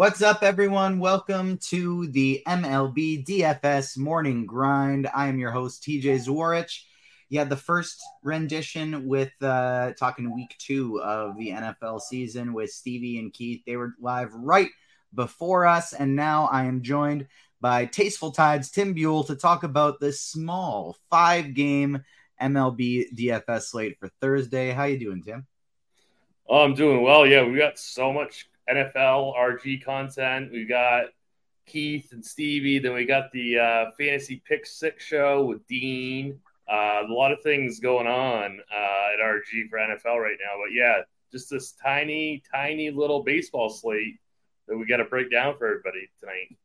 What's up, everyone? Welcome to the MLB DFS Morning Grind. I am your host, TJ Zwarych. Yeah, the first rendition with uh, talking week two of the NFL season with Stevie and Keith. They were live right before us, and now I am joined by Tasteful Tides Tim Buell to talk about this small five-game MLB DFS slate for Thursday. How you doing, Tim? Oh, I'm doing well. Yeah, we got so much NFL RG content. We got Keith and Stevie. Then we got the uh, Fantasy Pick Six show with Dean. Uh, a lot of things going on uh, at RG for NFL right now. But yeah, just this tiny, tiny little baseball slate that we got to break down for everybody tonight.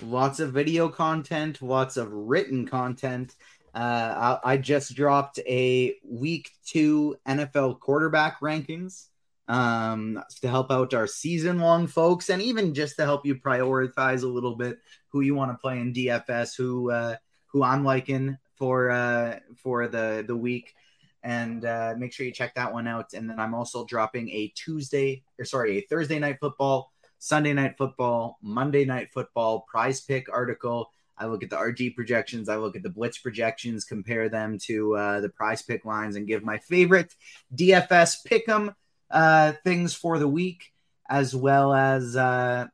Lots of video content, lots of written content. Uh, I, I just dropped a week two NFL quarterback rankings um, to help out our season long folks, and even just to help you prioritize a little bit who you want to play in DFS, who uh, who I'm liking for uh, for the the week, and uh, make sure you check that one out. And then I'm also dropping a Tuesday or sorry a Thursday night football, Sunday night football, Monday night football prize pick article. I look at the RG projections, I look at the blitz projections, compare them to uh, the prize pick lines, and give my favorite DFS pick 'em uh, things for the week, as well as uh,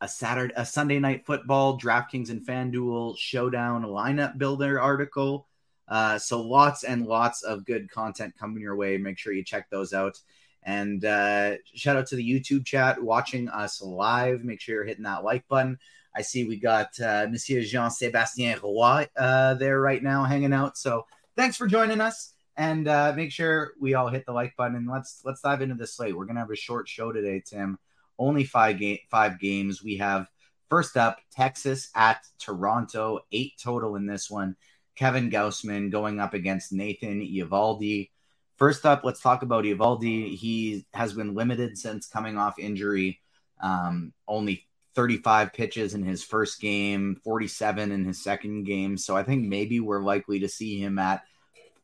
a Saturday, a Sunday night football, DraftKings and FanDuel showdown lineup builder article. Uh, so lots and lots of good content coming your way. Make sure you check those out. And uh, shout out to the YouTube chat watching us live. Make sure you're hitting that like button. I see we got uh, Monsieur Jean Sebastien Roy uh, there right now hanging out. So thanks for joining us and uh, make sure we all hit the like button and let's let's dive into the slate. We're gonna have a short show today, Tim. Only five game five games. We have first up Texas at Toronto, eight total in this one. Kevin Gausman going up against Nathan Eovaldi. First up, let's talk about Eovaldi. He has been limited since coming off injury. Um, only 35 pitches in his first game, 47 in his second game. So I think maybe we're likely to see him at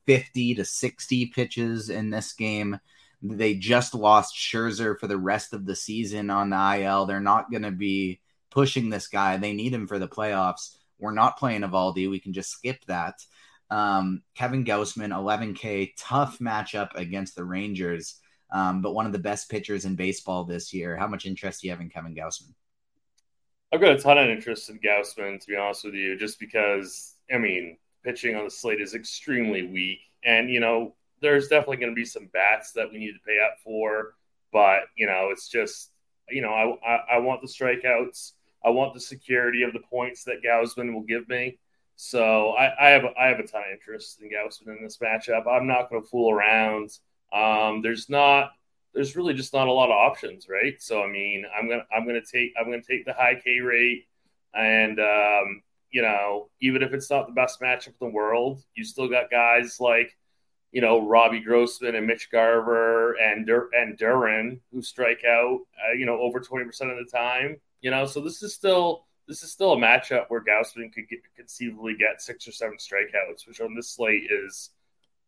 50 to 60 pitches in this game. They just lost Scherzer for the rest of the season on the IL. They're not going to be pushing this guy. They need him for the playoffs. We're not playing Eovaldi. We can just skip that. Um, Kevin Gausman, 11K, tough matchup against the Rangers, um, but one of the best pitchers in baseball this year. How much interest do you have in Kevin Gausman? I've got a ton of interest in Gausman, to be honest with you, just because, I mean, pitching on the slate is extremely weak, and you know there's definitely going to be some bats that we need to pay up for, but you know it's just you know I, I, I want the strikeouts, I want the security of the points that Gausman will give me. So I, I have I have a ton of interest in Gausman in this matchup. I'm not going to fool around. Um, there's not there's really just not a lot of options, right? So I mean, I'm gonna I'm gonna take I'm gonna take the high K rate, and um, you know, even if it's not the best matchup in the world, you still got guys like you know Robbie Grossman and Mitch Garver and Dur- and Duran who strike out, uh, you know, over twenty percent of the time. You know, so this is still this is still a matchup where Gausman could get, conceivably get six or seven strikeouts, which on this slate is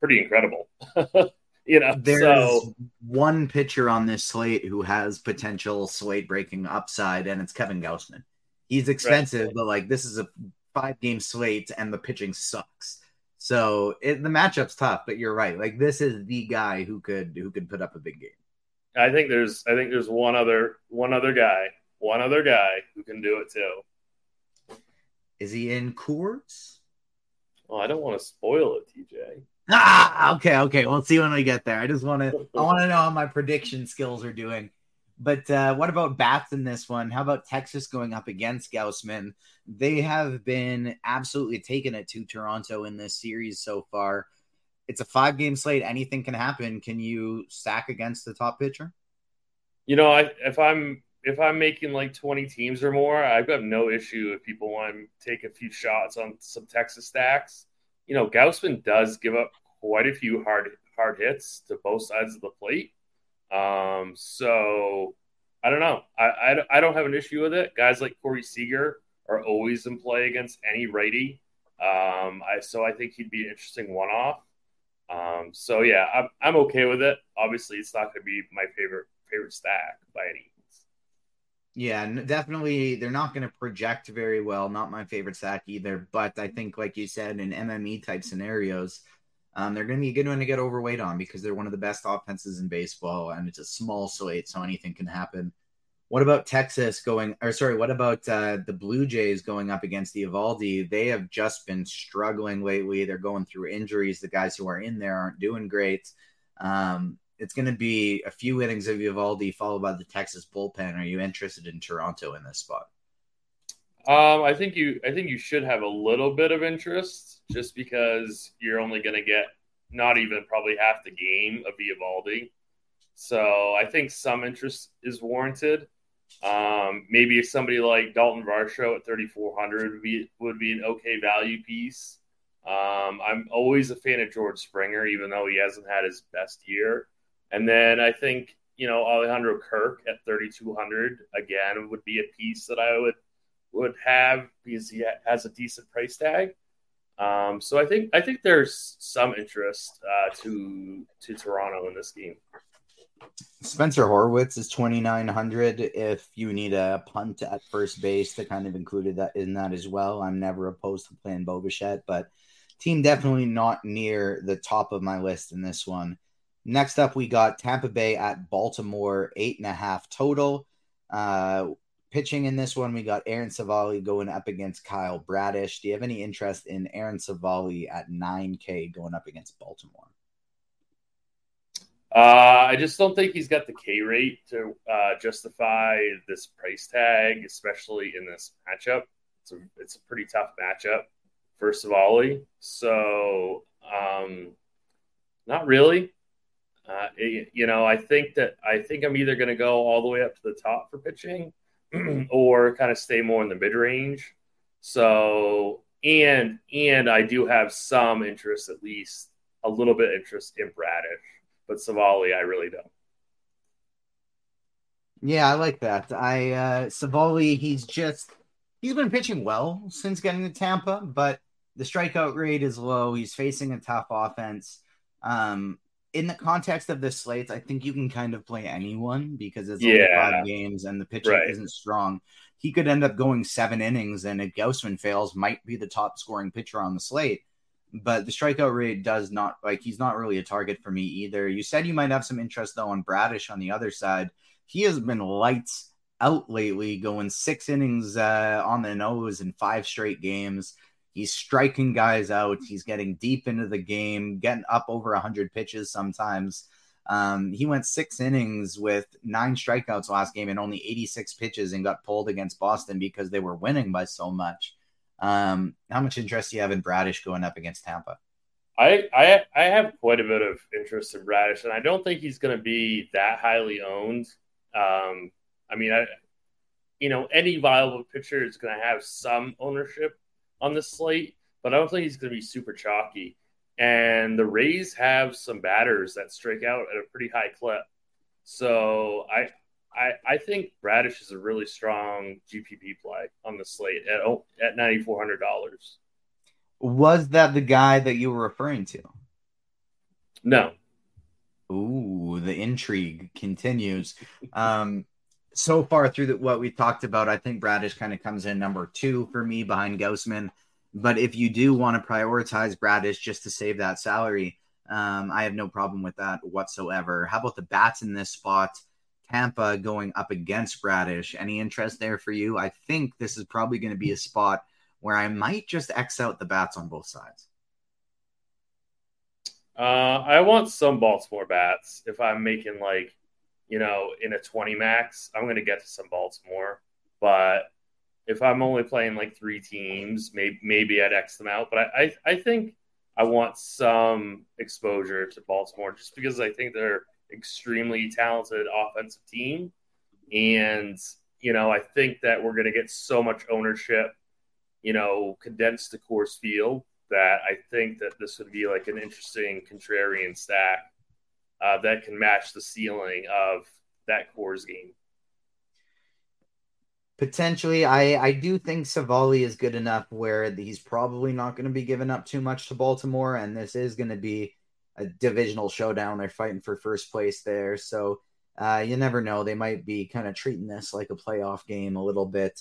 pretty incredible. you know, there's so, one pitcher on this slate who has potential slate breaking upside, and it's Kevin Gausman. He's expensive, right. but like this is a five game slate, and the pitching sucks. So it, the matchup's tough, but you're right. Like this is the guy who could who could put up a big game. I think there's I think there's one other one other guy one other guy who can do it too. Is he in Coors? Well, I don't want to spoil it, TJ. Ah, okay, okay. We'll see when we get there. I just want to, I want to know how my prediction skills are doing. But uh, what about bats in this one? How about Texas going up against Gausman? They have been absolutely taking it to Toronto in this series so far. It's a five game slate. Anything can happen. Can you stack against the top pitcher? You know, I, if I'm if I'm making like 20 teams or more, I've got no issue if people want to take a few shots on some Texas stacks. You know, Gausman does give up quite a few hard hard hits to both sides of the plate. Um, so I don't know. I, I, I don't have an issue with it. Guys like Corey Seager are always in play against any righty. Um, I so I think he'd be an interesting one off. Um, so yeah, I'm I'm okay with it. Obviously, it's not going to be my favorite favorite stack by any means. yeah, definitely. They're not going to project very well. Not my favorite stack either. But I think, like you said, in MME type scenarios, um, they're going to be a good one to get overweight on because they're one of the best offenses in baseball, and it's a small slate, so anything can happen. What about Texas going, or sorry, what about uh, the Blue Jays going up against the Eovaldi? They have just been struggling lately. They're going through injuries. The guys who are in there aren't doing great. Um, it's going to be a few innings of Eovaldi followed by the Texas bullpen. Are you interested in Toronto in this spot? Um, I think you. I think you should have a little bit of interest, just because you're only going to get not even probably half the game of Eovaldi. So I think some interest is warranted. Um, maybe somebody like Dalton Varsho at 3,400 would be would be an okay value piece. Um, I'm always a fan of George Springer, even though he hasn't had his best year. And then I think, you know, Alejandro Kirk at 3,200 again would be a piece that I would would have because he has a decent price tag. Um, so I think I think there's some interest uh, to to Toronto in this game. Spencer Horwitz is 2,900 if you need a punt at first base to kind of included that in that as well. I'm never opposed to playing Bo Bichette, but team definitely not near the top of my list in this one. Next up, we got Tampa Bay at Baltimore, eight and a half total. Uh, pitching in this one, we got Aaron Civale going up against Kyle Bradish. Do you have any interest in Aaron Civale at 9K going up against Baltimore? Uh, I just don't think he's got the K rate to uh, justify this price tag, especially in this matchup. It's a, it's a pretty tough matchup for Civale. So, um, not really. Uh, you know, I think that I think I'm either going to go all the way up to the top for pitching, or kind of stay more in the mid range. So, and and I do have some interest, at least a little bit interest in Bradish, but Civale I really don't. Yeah, I like that. I uh Civale, he's just he's been pitching well since getting to Tampa, but the strikeout rate is low. He's facing a tough offense. Um, in the context of the slates, I think you can kind of play anyone because it's yeah. only five games and the pitching right. isn't strong. He could end up going seven innings, and if Gausman fails, might be the top scoring pitcher on the slate. But the strikeout rate does not like he's not really a target for me either. You said you might have some interest though on Bradish on the other side. He has been lights out lately, going six innings uh, on the nose in five straight games. He's striking guys out. He's getting deep into the game, getting up over 100 pitches sometimes. Um, he went six innings with nine strikeouts last game and only 86 pitches and got pulled against Boston because they were winning by so much. Um, how much interest do you have in Bradish going up against Tampa? I, I I have quite a bit of interest in Bradish, and I don't think he's going to be that highly owned. Um, I mean, I, you know, any viable pitcher is going to have some ownership on the slate, but I don't think he's going to be super chalky. And the Rays have some batters that strike out at a pretty high clip. So I I, I think Bradish is a really strong GPP play on the slate at oh, at ninety four hundred dollars. Was that the guy that you were referring to? No. Ooh, the intrigue continues. Um, so far through the, what we talked about, I think Bradish kind of comes in number two for me behind Gausman. But if you do want to prioritize Bradish just to save that salary, um, I have no problem with that whatsoever. How about the bats in this spot? Tampa going up against Bradish. Any interest there for you? I think this is probably going to be a spot where I might just X out the bats on both sides. Uh, I want some Baltimore bats. If I'm making like, you know, in a 20 max, I'm going to get to some Baltimore. But if I'm only playing like three teams, maybe maybe I'd X them out. But I, I, I think I want some exposure to Baltimore just because I think they're extremely talented offensive team. And, you know, I think that we're going to get so much ownership, you know, condensed to Coors Field that I think that this would be like an interesting contrarian stack uh, that can match the ceiling of that Coors game. Potentially, I I do think Civale is good enough where he's probably not going to be giving up too much to Baltimore, and this is going to be a divisional showdown. They're fighting for first place there, so uh, you never know. They might be kind of treating this like a playoff game a little bit,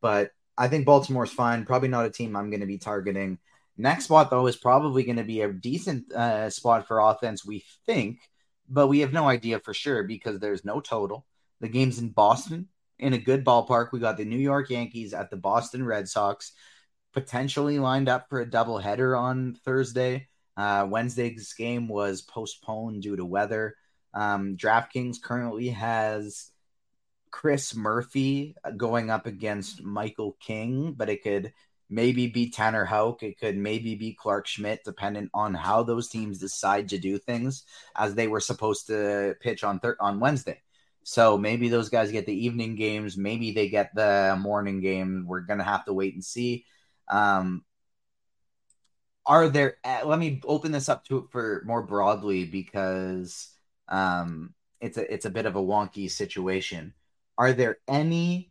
but I think Baltimore's fine. Probably not a team I'm going to be targeting. Next spot though is probably going to be a decent uh, spot for offense, we think, but we have no idea for sure because there's no total. The game's in Boston in a good ballpark. We got the New York Yankees at the Boston Red Sox, potentially lined up for a doubleheader on Thursday. Uh, Wednesday's game was postponed due to weather. Um, DraftKings currently has Chris Murphy going up against Michael King, but it could maybe be Tanner Houck. It could maybe be Clarke Schmidt, dependent on how those teams decide to do things as they were supposed to pitch on thir- on Wednesday. So maybe those guys get the evening games. Maybe they get the morning game. We're gonna have to wait and see. Um, are there? Uh, let me open this up to it for more broadly because um, it's a it's a bit of a wonky situation. Are there any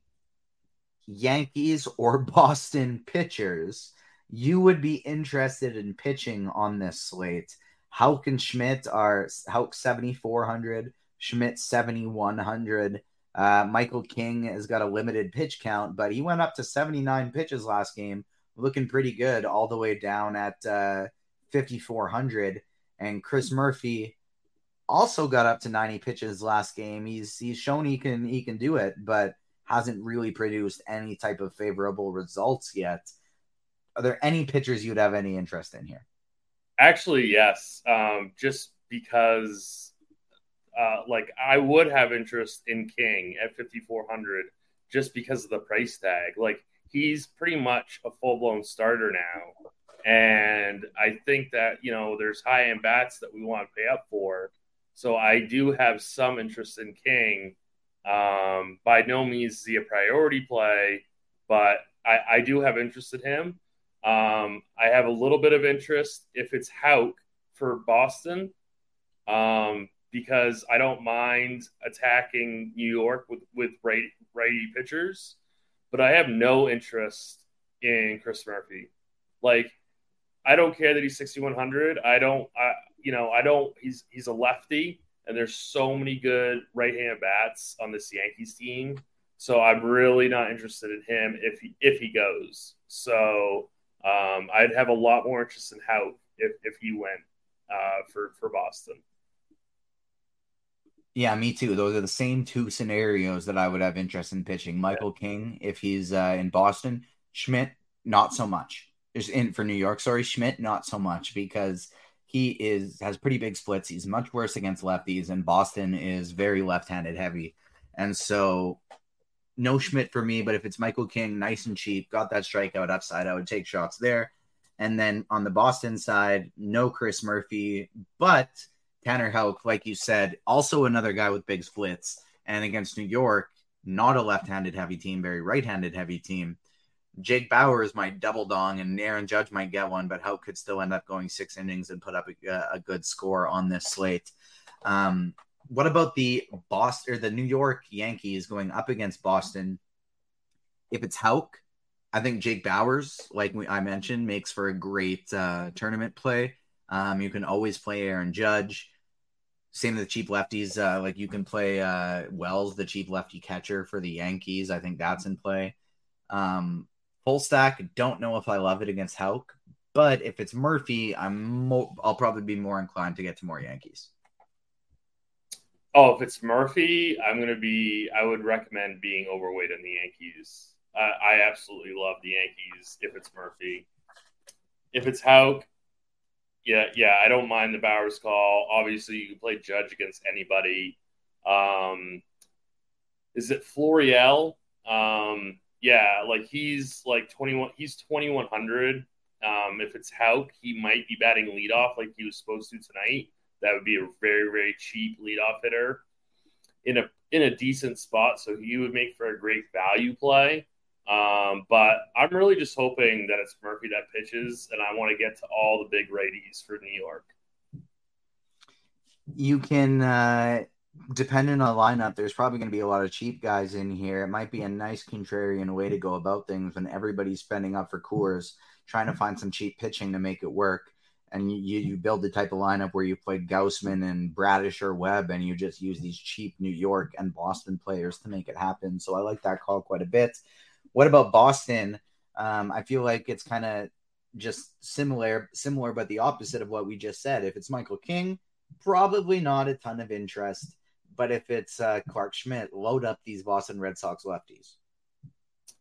Yankees or Boston pitchers you would be interested in pitching on this slate? Houck and Schmidt are Houck seventy four hundred. Schmidt 7,100. Uh, Michael King has got a limited pitch count, but he went up to 79 pitches last game, looking pretty good, all the way down at uh, 5,400. And Chris Murphy also got up to 90 pitches last game. He's he's shown he can he can do it, but hasn't really produced any type of favorable results yet. Are there any pitchers you'd have any interest in here? Actually, yes. Um, just because uh, like I would have interest in King at 5400 just because of the price tag. Like he's pretty much a full blown starter now. And I think that, you know, there's high end bats that we want to pay up for. So I do have some interest in King. Um, by no means is he a priority play, but I, I do have interest in him. Um, I have a little bit of interest if it's Houck for Boston. Um, because I don't mind attacking New York with with righty, righty pitchers, but I have no interest in Chris Murphy. Like, I don't care that he's 6100. I don't, I you know, I don't. He's he's a lefty, and there's so many good right-handed bats on this Yankees team. So I'm really not interested in him if he if he goes. So um, I'd have a lot more interest in Houck if if he went uh, for for Boston. Yeah, me too. Those are the same two scenarios that I would have interest in pitching. Michael King, if he's uh, in Boston, Schmidt, not so much. Just in for New York. Sorry, Schmidt, not so much because he is has pretty big splits. He's much worse against lefties, and Boston is very left-handed heavy. And so no Schmidt for me, but if it's Michael King, nice and cheap, got that strikeout upside, I would take shots there. And then on the Boston side, no Chris Murphy, but Tanner Houck, like you said, also another guy with big splits. And against New York, not a left-handed heavy team, very right-handed heavy team. Jake Bauers might double dong and Aaron Judge might get one, but Houck could still end up going six innings and put up a, a good score on this slate. Um, what about the Boston or the New York Yankees going up against Boston? If it's Houck, I think Jake Bauers, like we, I mentioned, makes for a great uh, tournament play. Um, you can always play Aaron Judge. Same with the cheap lefties. Uh, like you can play uh, Wells, the cheap lefty catcher for the Yankees. I think that's in play. Um, full stack. Don't know if I love it against Houck, but if it's Murphy, I'm I'll probably be more inclined to get to more Yankees. Oh, if it's Murphy, I'm to be. I would recommend being overweight in the Yankees. Uh, I absolutely love the Yankees if it's Murphy. If it's Houck, yeah, yeah, I don't mind the Bauers call. Obviously, you can play Judge against anybody. Um, is it Florial? Um, yeah, like he's like 21, he's 2100. Um, if it's Houck, he might be batting leadoff like he was supposed to tonight. That would be a very, very cheap leadoff hitter in a in a decent spot. So he would make for a great value play. Um, but I'm really just hoping that it's Murphy that pitches, and I want to get to all the big righties for New York. You can uh, depending on lineup, there's probably going to be a lot of cheap guys in here. It might be a nice contrarian way to go about things when everybody's spending up for Coors, trying to find some cheap pitching to make it work. And you, you build the type of lineup where you play Gausman and Bradish or Webb, and you just use these cheap New York and Boston players to make it happen. So I like that call quite a bit. What about Boston? Um, I feel like it's kind of just similar, similar, but the opposite of what we just said. If it's Michael King, probably not a ton of interest. But if it's uh, Clarke Schmidt, load up these Boston Red Sox lefties.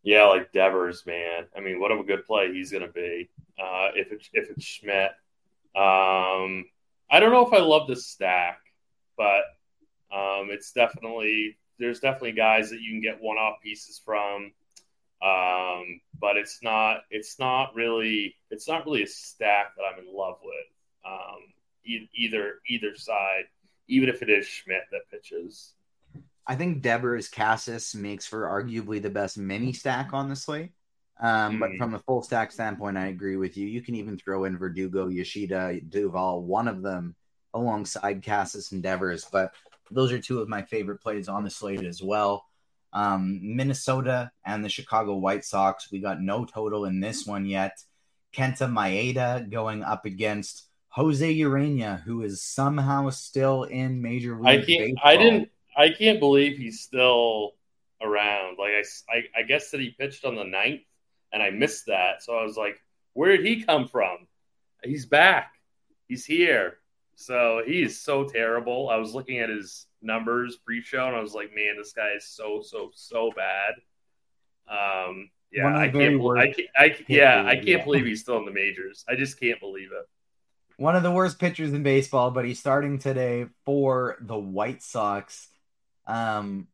Yeah, like Devers, man. I mean, what a good play he's going to be. Uh, if it's if it's Schmidt, um, I don't know if I love the stack, but um, it's definitely there's definitely guys that you can get one off pieces from. Um, but it's not it's not really it's not really a stack that I'm in love with. Um, e- either either side even if it is Schmidt that pitches. I think Devers Casas makes for arguably the best mini stack on the slate. Um, mm. But hmm. from a full stack standpoint, I agree with you. You can even throw in Verdugo, Yoshida, Duvall, one of them alongside Casas and Devers. But those are two of my favorite plays on the slate as well. Um, Minnesota and the Chicago White Sox. We got no total in this one yet. Kenta Maeda going up against Jose Urena, who is somehow still in Major League I can't, Baseball. I didn't. I can't believe he's still around. Like I, I, I guess that he pitched on the 9th, and I missed that. So I was like, where did he come from? He's back. He's here. So he's so terrible. I was looking at his numbers pre-show, and I was like, man, this guy is so so so bad. Um, yeah, I can't, I can't, I, yeah, I can't yeah. believe he's still in the majors. I just can't believe it one of the worst pitchers in baseball, but he's starting today for the White Sox. Um,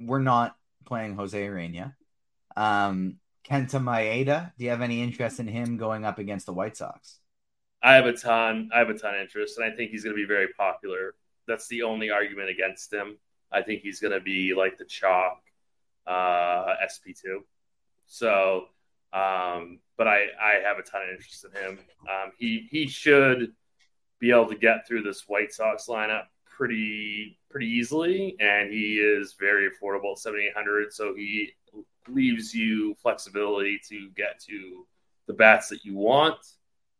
we're not playing Jose Urena. Um, Kenta Maeda, do you have any interest in him going up against the White Sox? I have a ton. I have a ton of interest, and I think he's going to be very popular. That's the only argument against him. I think he's going to be like the chalk uh, SP2. So um, but I, I have a ton of interest in him. Um, he he should be able to get through this White Sox lineup pretty pretty easily, and he is very affordable seventy eight hundred. So he leaves you flexibility to get to the bats that you want.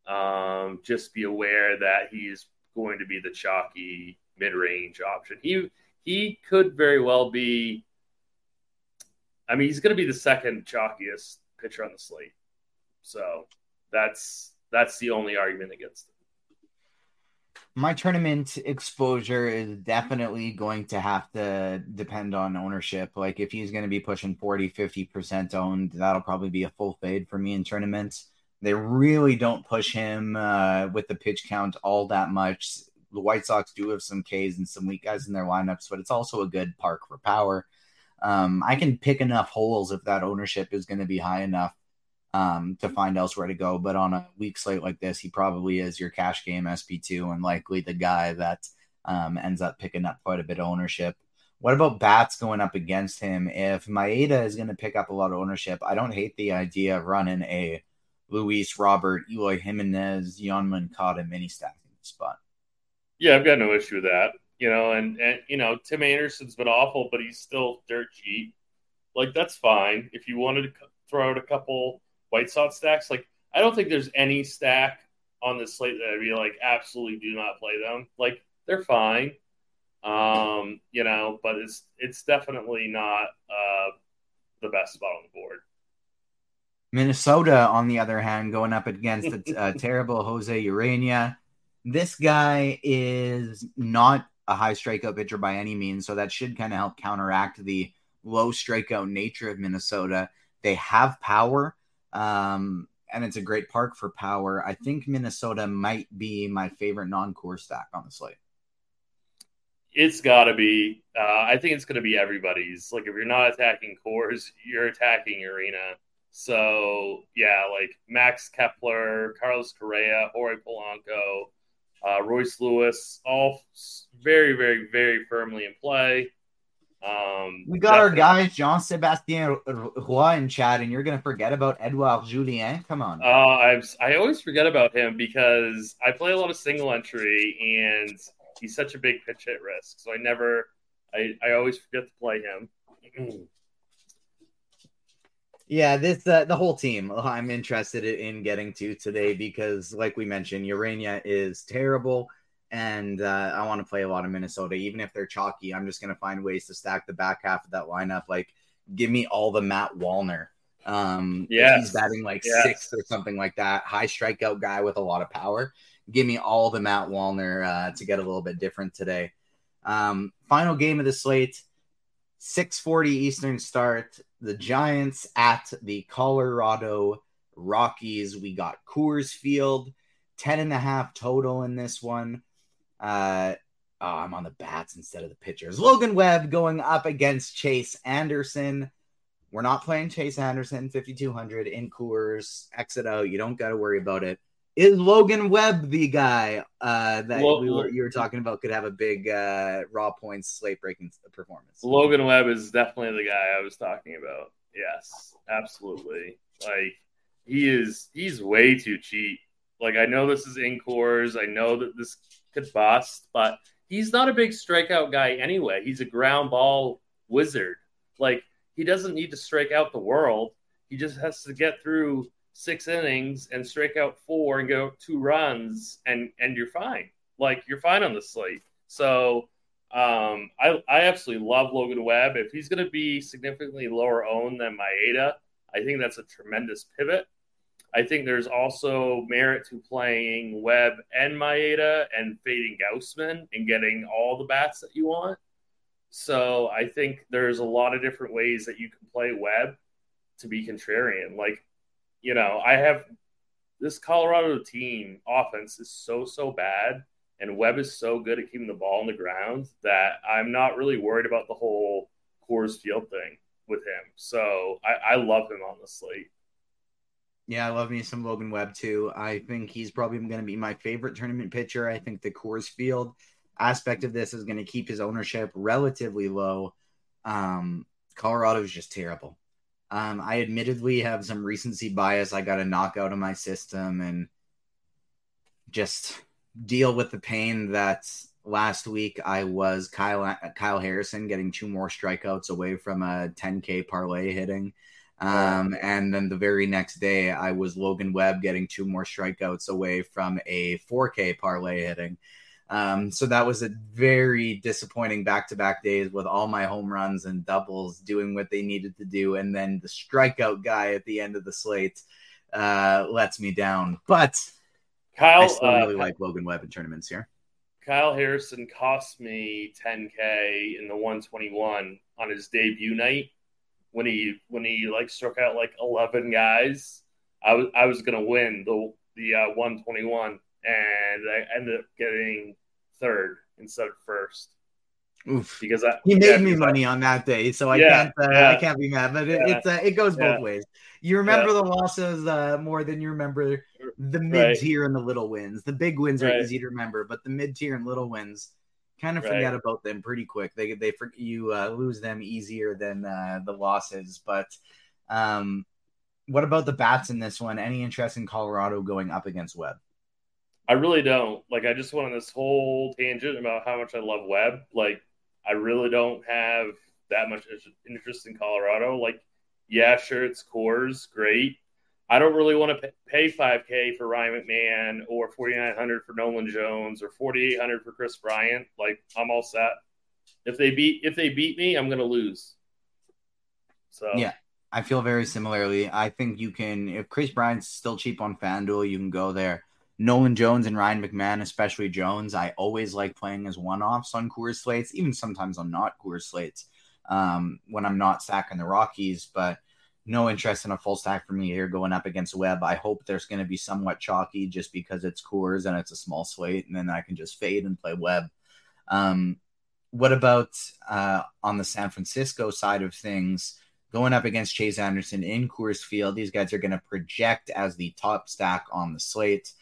Um, just be aware that he's going to be the chalky mid range option. He he could very well be. I mean, he's going to be the second chalkiest pitcher on the slate. So that's that's the only argument against it. My tournament exposure is definitely going to have to depend on ownership. Like if he's going to be pushing 40, 50% owned, that'll probably be a full fade for me in tournaments. They really don't push him uh, with the pitch count all that much. The White Sox do have some Ks and some weak guys in their lineups, but it's also a good park for power. Um, I can pick enough holes if that ownership is going to be high enough um, to find elsewhere to go. But on a weak slate like this, he probably is your cash game SP2 and likely the guy that um, ends up picking up quite a bit of ownership. What about bats going up against him? If Maeda is going to pick up a lot of ownership, I don't hate the idea of running a Luis Robert, Eloy Jimenez, Yoan Moncada mini stacking spot. Yeah, I've got no issue with that. You know, and and you know, Tim Anderson's been awful, but he's still dirt cheap. Like that's fine. If you wanted to throw out a couple White Sox stacks, like I don't think there's any stack on this slate that I'd be like absolutely do not play them. Like they're fine. Um, you know, but it's it's definitely not uh, the best spot on the board. Minnesota, on the other hand, going up against the uh, terrible Jose Urena. This guy is not a high strikeout pitcher by any means, so that should kind of help counteract the low strikeout nature of Minnesota. They have power, um, and it's a great park for power. I think Minnesota might be my favorite non-Coors stack on the slate it's got to be. Uh, I think it's going to be everybody's. Like if you're not attacking Coors, you're attacking Urena. So yeah, like Max Kepler, Carlos Correa, Jorge Polanco, uh, Royce Lewis, all very, very, very firmly in play. Um, we got our guys, Jean Sebastien Roy in chat, and you're going to forget about Edouard Julien. Come on. Uh, I I always forget about him because I play a lot of single entry, and he's such a big pitch hit risk. So I never, I, I always forget to play him. yeah, this uh, the whole team I'm interested in getting to today because, like we mentioned, Urena is terrible, and uh, I want to play a lot of Minnesota. Even if they're chalky, I'm just going to find ways to stack the back half of that lineup. Like, give me all the Matt Wallner. Um, yeah, he's batting like yes. sixth or something like that. High strikeout guy with a lot of power give me all the Matt Wallner uh, to get a little bit different today. Um, final game of the slate, 6:40 Eastern start. The Giants at the Colorado Rockies. We got Coors Field, 10 and a half total in this one. Uh, oh, I'm on the bats instead of the pitchers. Logan Webb going up against Chase Anderson. We're not playing Chase Anderson 5200 in Coors. Exit out. You don't got to worry about it is Logan Webb the guy uh, that Lo- we were, you were talking about could have a big uh, raw points slate breaking performance? Logan Webb is definitely the guy I was talking about. Yes, absolutely. Like he is, he's way too cheap. Like I know this is in Coors. I know that this could bust, but he's not a big strikeout guy anyway. He's a ground ball wizard. Like he doesn't need to strike out the world. He just has to get through six innings and strike out four and go two runs and and you're fine. Like you're fine on the slate. So um, I I absolutely love Logan Webb. If he's going to be significantly lower owned than Maeda, I think that's a tremendous pivot. I think there's also merit to playing Webb and Maeda and fading Gausman and getting all the bats that you want. So I think there's a lot of different ways that you can play Webb to be contrarian. Like you know, I have this Colorado team offense is so so bad, and Webb is so good at keeping the ball on the ground that I'm not really worried about the whole Coors Field thing with him. So I, I love him on the slate. Yeah, I love me some Logan Webb too. I think he's probably going to be my favorite tournament pitcher. I think the Coors Field aspect of this is going to keep his ownership relatively low. Um, Colorado is just terrible. Um, I admittedly have some recency bias. I got a knockout of my system and just deal with the pain that last week I was Kyle Kyle Harrison getting two more strikeouts away from a 10k parlay hitting. Um, and then the very next day I was Logan Webb getting two more strikeouts away from a 4k parlay hitting. Um, so that was a very disappointing back to back days with all my home runs and doubles doing what they needed to do. And then the strikeout guy at the end of the slate uh, lets me down. But Kyle, I still really uh, like Logan Webb in tournaments here. Kyle Harrison cost me 10K in the 121 on his debut night when he when he like struck out like 11 guys. I was I was going to win the the uh, 121, and I ended up getting third instead of first. Oof. Because I, he made yeah, me because I- money on that day, so I Yeah, can't uh, yeah. I can't be mad. But it, it's uh, it goes both ways. You remember the losses uh, more than you remember the mid Right. tier and the little wins. The big wins are Right. easy to remember, but the mid tier and little wins kind of Right. forget about them pretty quick. They they you uh, lose them easier than uh, the losses. But um, what about the bats in this one? Any interest in Colorado going up against Webb? I really don't. Like, I just went on this whole tangent about how much I love Webb. Like, I really don't have that much interest in Colorado. Like, yeah, sure, it's Coors, great. I don't really want to pay 5K for Ryan McMahon or 4,900 for Nolan Jones or 4,800 for Chris Bryant. Like, I'm all set. If they beat if they beat me, I'm gonna lose. So Yeah. I feel very similarly. I think you can, if Chris Bryant's still cheap on FanDuel, you can go there. Nolan Jones and Ryan McMahon, especially Jones, I always like playing as one offs on Coors slates, even sometimes on not Coors slates um, when I'm not stacking the Rockies. But no interest in a full stack for me here going up against Webb. I hope there's going to be somewhat chalky just because it's Coors and it's a small slate, and then I can just fade and play Webb. Um, what about uh, on the San Francisco side of things? Going up against Chase Anderson in Coors Field, these guys are going to project as the top stack on the slate.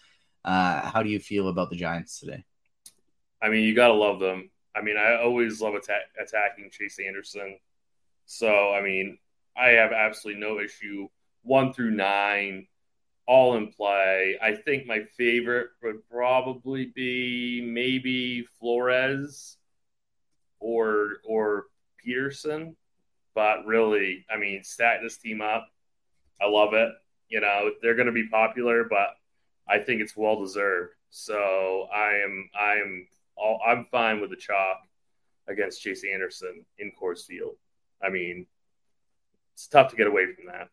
Uh, how do you feel about the Giants today? I mean, you gotta love them. I mean, I always love attack, attacking Chase Anderson. So, I mean, I have absolutely no issue. One through nine, all in play. I think my favorite would probably be maybe Flores or or Peterson. But really, I mean, stack this team up. I love it. You know, they're going to be popular, but I think it's well deserved. So I am I am all, I'm fine with the chalk against Chase Anderson in Coors Field. I mean, it's tough to get away from that.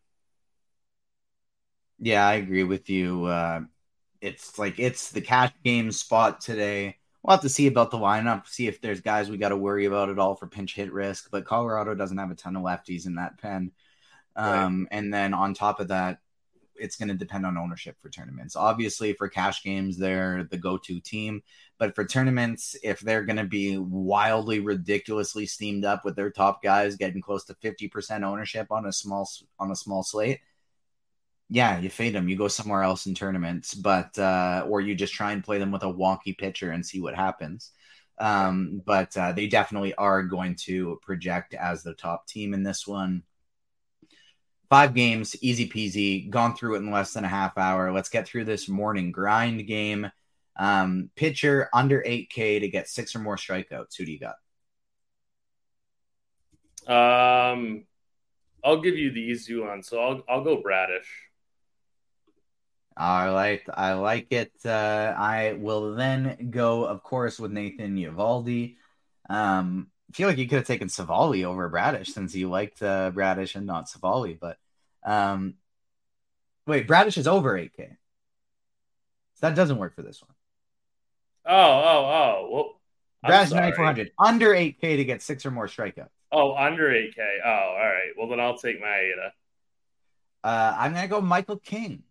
Yeah, I agree with you. Uh, it's like it's the cash game spot today. We'll have to see about the lineup, see if there's guys we got to worry about at all for pinch hit risk. But Colorado doesn't have a ton of lefties in that pen. Um, And then on top of that, it's going to depend on ownership for tournaments. Obviously, for cash games, they're the go to team. But for tournaments, if they're going to be wildly, ridiculously steamed up with their top guys getting close to 50% ownership on a small on a small slate, yeah, you fade them. You go somewhere else in tournaments, but uh, or you just try and play them with a wonky pitcher and see what happens. Um, but uh, they definitely are going to project as the top team in this one. Five games, easy peasy. Gone through it in less than a half hour. Let's get through this morning grind game. Um, pitcher under 8K to get six or more strikeouts. Who do you got? Um, I'll give you the easy one. So I'll I'll go Bradish. All right, I like it. Uh, I will then go, of course, with Nathan Eovaldi. Um, feel like you could have taken Civale over Bradish since you liked uh, Bradish and not Civale. But um, wait, Bradish is over 8K. So that doesn't work for this one. Oh oh oh. Well, Bradish 9400 under 8K to get six or more strikeouts. Oh, under 8K. Oh, all right. Well, then I'll take my Maeda. Uh, I'm gonna go Michael King.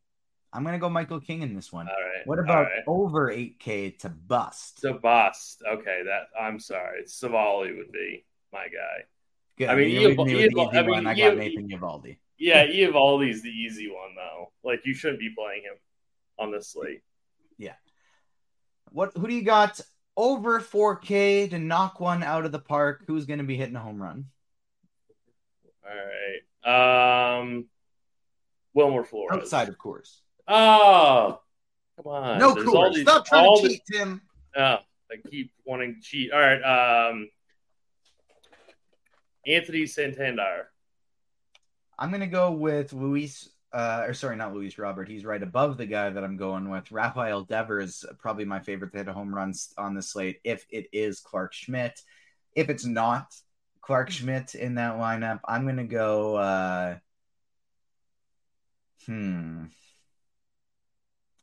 I'm gonna go Michael King in this one. All right. What about right. over 8K to bust? to bust? Okay, that I'm sorry. Civale would be my guy. Good. I mean, you Eovaldi- me the easy I mean, one. I got Nathan Eovaldi. Yeah, Eovaldi's the easy one though. Like you shouldn't be playing him on this slate. Yeah. What? Who do you got over 4K to knock one out of the park? Who's going to be hitting a home run? All right. Um, Wilmer Flores. Outside, of course. Oh, come on. no There's Coors. these- Stop trying to the- cheat, Tim. Oh, I keep wanting to cheat. All right. Um, Anthony Santander. I'm going to go with Luis. Uh, or sorry, not Luis Robert. He's right above the guy that I'm going with. Rafael Devers, is probably my favorite to hit a home run on the slate. If it is Clarke Schmidt, if it's not Clarke Schmidt in that lineup, I'm going to go. Uh, hmm.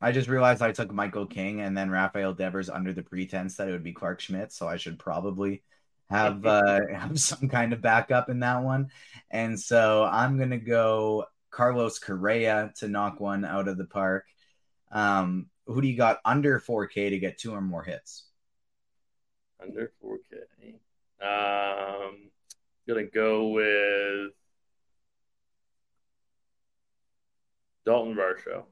I just realized I took Michael King and then Rafael Devers under the pretense that it would be Clarke Schmidt, so I should probably have uh, have some kind of backup in that one. And so I'm gonna go Carlos Correa to knock one out of the park. Um, who do you got under 4K to get two or more hits? Under 4K. Um, gonna go with Dalton Varsho.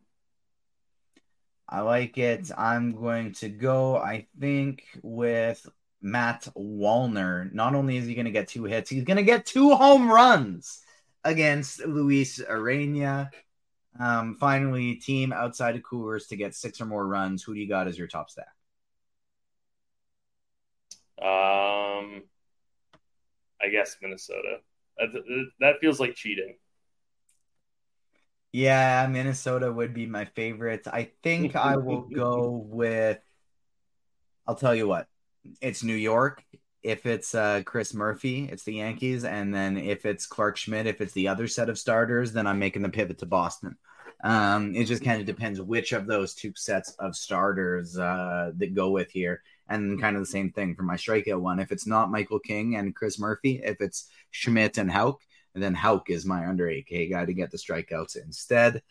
I like it. I'm going to go, I think, with Matt Wallner. Not only is he going to get two hits, he's going to get two home runs against Luis Urena. Um, finally, team outside of Coors to get six or more runs. Who do you got as your top stack? Um, I guess Minnesota. That, that feels like cheating. Yeah, Minnesota would be my favorite. I think I will go with. I'll tell you what. It's New York. If it's uh, Chris Murphy, it's the Yankees, and then if it's Clarke Schmidt, if it's the other set of starters, then I'm making the pivot to Boston. Um, it just kind of depends which of those two sets of starters uh, that go with here, and kind of the same thing for my strikeout one. If it's not Michael King and Chris Murphy, if it's Schmidt and Houck, and then Houck is my under 8K guy to get the strikeouts instead.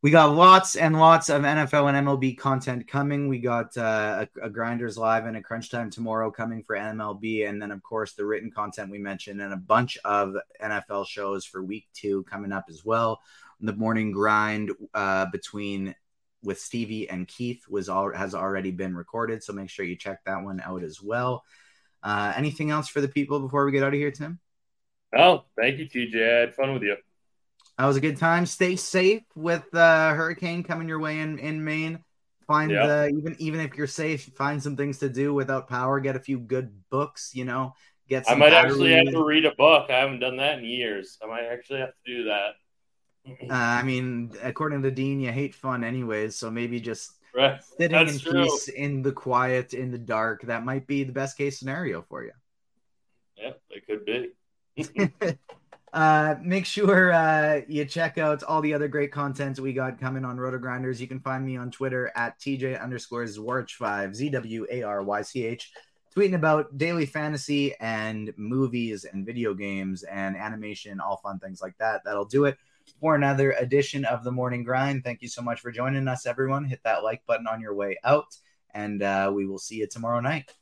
We got lots and lots of NFL and MLB content coming. We got uh, a, a, Grinders Live and a Crunch Time tomorrow coming for MLB. And then, of course, the written content we mentioned and a bunch of NFL shows for week two coming up as well. The morning grind uh, between with Stevie and Keith was all has already been recorded. So make sure you check that one out as well. Uh, anything else for the people before we get out of here, Tim? Oh, thank you, TJ. I had fun with you. That was a good time. Stay safe with the uh, hurricane coming your way in in Maine. Find yep. uh, even even if you're safe, find some things to do without power. Get a few good books. You know, get. I might actually have to read a book. I haven't done that in years. I might actually have to do that. Uh, I mean, according to Dean, you hate fun anyways. So maybe just right. sitting That's in true. peace, in the quiet, in the dark. That might be the best case scenario for you. Yeah, it could be. uh, make sure uh, you check out all the other great content we got coming on RotoGrinders. You can find me on Twitter at TJ underscore Zwarych5, Z W A R Y C H, tweeting about daily fantasy and movies and video games and animation, all fun things like that. That'll do it for another edition of the Morning Grind. Thank you so much for joining us, everyone. Hit that like button on your way out, and uh, we will see you tomorrow night.